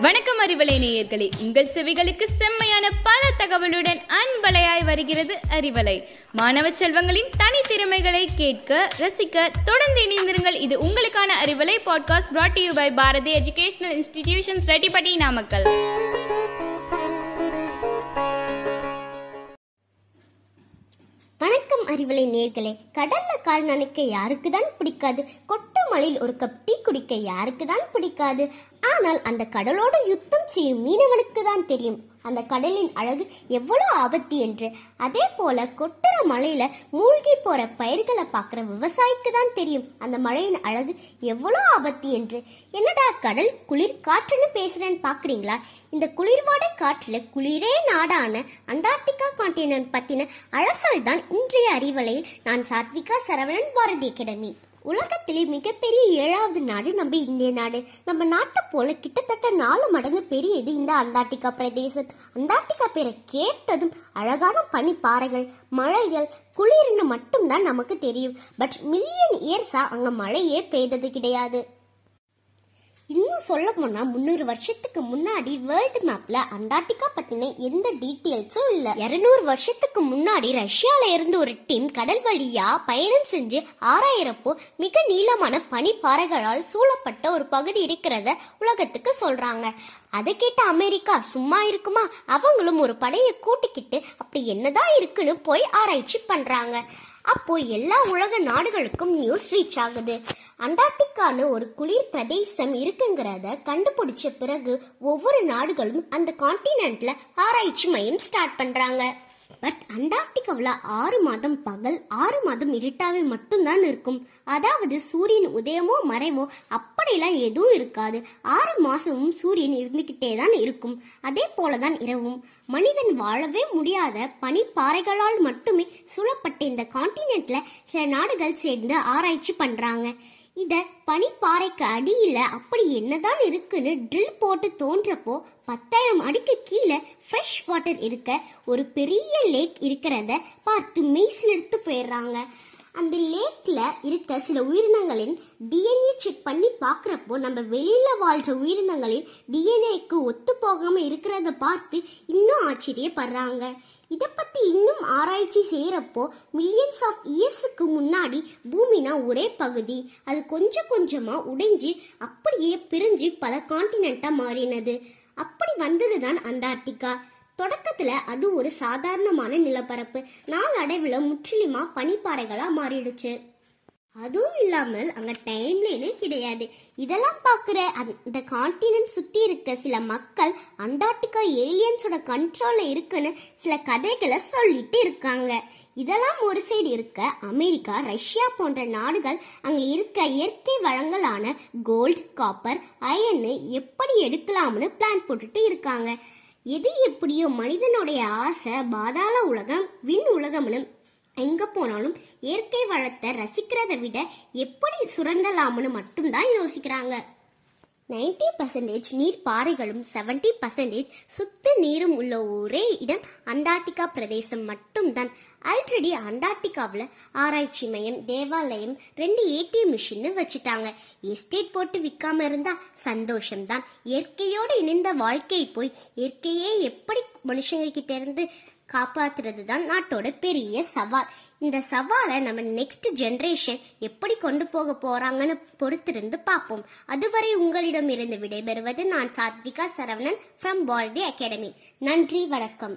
வணக்கம் அறிவலை நேயர்களே. உங்கள் செவிகளுக்கு செம்மையான பல தகவலுடன் அன்பலையாய் வருகிறது அறிவலை. மாணவ செல்வங்களின் தனித்திறமைகளை கேட்க ரசிக்க தொடர்ந்து இணைந்திருங்கள். இது உங்களுக்கான Arivalai podcast brought you by Bharathi educational institutions Rettipatti Namakkal. Arivalai நேர்களே. கடல்ல கால் நனைக்க யாருக்கு தான் பிடிக்காது? கொட்டு மலையில் ஒரு கப் டீ குடிக்க யாருக்கு தான் பிடிக்காது? ஆனால் அந்த கடலோடு யுத்தம் செய்யும் மீனவனுக்கு தான் தெரியும். அந்த கடலின் அழகு எவ்வளவு ஆபத்து என்று. அதே போல கொட்டுற மழையில மூழ்கி போற பயிர்களை பார்க்குற விவசாயிக்கு தான் தெரியும். அந்த மழையின் அழகு எவ்வளவு ஆபத்து என்று. என்னடா கடல் குளிர் காற்றுன்னு பேசுறேன்னு பாக்குறீங்களா இந்த குளிர்வாடை காற்றுல குளிரே நாடான அண்டார்டிகா கான்டினென்ட் பத்தின அலசல் தான் இன்றைய அறிவலையில் நான் சாத்விகா சரவணன் பாரதி அகாடமி. உலகத்திலே மிகப்பெரிய ஏழாவது நாடு நம்ம இந்திய நாடு. நம்ம நாட்டை போல கிட்டத்தட்ட நாலு மடங்கு பெரியது இந்த அண்டார்டிகா பிரதேசம். அண்டார்டிகா பேரை கேட்டதும் அழகான பனிப்பாறைகள் மழைகள் குளிர்னு மட்டும்தான் நமக்கு தெரியும். பட் மில்லியன் இயர்ஸா அங்க மழையே பெய்தது கிடையாது. இன்னும் சொல்ல போனா முந்நூறு வருஷத்துக்கு முன்னாடி வேர்ல்டு மேப்ல அண்டார்டிகா பத்தின எந்த டீட்டெயில்ஸும் இல்ல. இருநூறு வருஷத்துக்கு முன்னாடி ரஷ்யால இருந்து ஒரு டீம் கடல் வழியா பயணம் செஞ்சு ஆராயிரப்போ மிக நீளமான பனிப்பாறைகளால் சூழப்பட்ட ஒரு பகுதி இருக்கிறத உலகத்துக்கு சொல்றாங்க. அதை கேட்ட அமெரிக்கா சும்மா இருக்குமா? அவங்களும் ஒரு படையை கூட்டிக்கிட்டு அப்படி என்னதான் இருக்குன்னு போய் ஆராய்ச்சி பண்றாங்க. அப்போ எல்லா உலக நாடுகளுக்கும் நியூஸ் ரீச் ஆகுது. அண்டார்டிகான்னு ஒரு குளிர் பிரதேசம் இருக்குங்கிறத கண்டுபிடிச்ச பிறகு ஒவ்வொரு நாடுகளும் அந்த கான்டினென்ட்ல ஆராய்ச்சி மையம் ஸ்டார்ட் பண்றாங்க. பட் அண்டார்டிகாவில் ஆறு மாதம் பகல் ஆறு மாதம் இருட்டாவே மட்டும்தான் இருக்கும். அதாவது சூரியன் உதயமோ மறைவோ அப்படிலாம் எதுவும் இருக்காது. ஆறு மாசமும் சூரியன் இருந்துக்கிட்டே தான் இருக்கும். அதே போலதான் இரவும். மனிதன் வாழவே முடியாத பனிப்பாறைகளால் மட்டுமே சூழப்பட்ட இந்த கான்டினென்ட்ல சில நாடுகள் சேர்ந்து ஆராய்ச்சி பண்றாங்க. இத பனிப்பாறைக்கு அடியில அப்படி என்னதான் இருக்குன்னு ட்ரில் போட்டு தோன்றப்போ பத்தாயிரம் அடிக்கு கீழே ஃப்ரெஷ் வாட்டர் இருக்க ஒரு பெரிய லேக் இருக்கிறத பார்த்து மெய்சிலிருத்து போயிடுறாங்க. அந்த லேக்ல இருக்க சில உயிரினங்களின் டிஎன்ஏ செக் பண்ணி பார்க்குறப்போ நம்ம வெளியில வாழ்ற உயிரினங்களின் டிஎன்ஏக்கு ஒத்து போகாம இருக்கிறத பார்த்து இன்னும் ஆச்சரியப்படுறாங்க. இதை பத்தி இன்னும் ஆராய்ச்சி செய்யறப்போ மில்லியன்ஸ் ஆஃப் இயர்ஸுக்கு முன்னாடி பூமினா ஒரே பகுதி. அது கொஞ்சம் கொஞ்சமா உடைஞ்சு அப்படியே பிரிஞ்சு பல கான்டினென்ட்டா மாறினது. அப்படி வந்ததுதான் அண்டார்டிகா. தொடக்கத்துல அது ஒரு சாதாரணமான நிலப்பரப்பு. நாளடைவுல முற்றிலுமா பனிப்பாறைகளா மாறிடுச்சு. அதுவும் இல்லாமல் அங்க டைம்லேனே கிடையாது. இதெல்லாம் பார்க்குற அந்த கான்டினென்ட் சுத்தி இருக்க சில மக்கள் அண்டார்டிகா ஏலியன்ஸோட கண்ட்ரோல்ல இருக்குன்னு சில கதைகளை சொல்லிட்டு இருக்காங்க. இதெல்லாம் ஒரு சைடு இருக்க அமெரிக்கா ரஷ்யா போன்ற நாடுகள் அங்க இருக்க இயற்கை வளங்களான கோல்ட் காப்பர் அயன் எப்படி எடுக்கலாம்னு பிளான் போட்டுட்டு இருக்காங்க. எது எப்படியோ மனிதனுடைய ஆசை பாதாள உலகம் விண் உலகம்னு எங்க போனாலும் இயற்கை வளத்தை ரசிக்கிறதை விட எப்படி சுரண்டலாம்னு மட்டும்தான் யோசிக்கிறாங்க. நைன்டி பர்சன்டேஜ் நீர் பாறைகளும் செவன்டி பர்சன்டேஜ் சுத்த நீரும் உள்ள ஒரே இடம் அண்டார்டிகா பிரதேசம் மட்டும்தான். ஆல்ரெடி அண்டார்டிகாவில் ஆராய்ச்சி மையம் தேவாலயம் ரெண்டு ஏடிஎம் மிஷின்னு வச்சுட்டாங்க. எஸ்டேட் போட்டு விற்காம இருந்தா சந்தோஷம்தான். இயற்கையோடு இணைந்த வாழ்க்கை போய் இயற்கையே எப்படி மனுஷங்க கிட்ட இருந்து காப்பாத்துறது தான் நாட்டோட பெரிய சவால். இந்த சவாலை நம்ம நெக்ஸ்ட் ஜென்ரேஷன் எப்படி கொண்டு போக போறாங்கன்னு பொறுத்திருந்து பார்ப்போம். அதுவரை உங்களிடம் இருந்து விடைபெறுவது நான் சாத்விகா சரவணன் ஃப்ரம் பாரதி அகாடமி நன்றி வணக்கம்.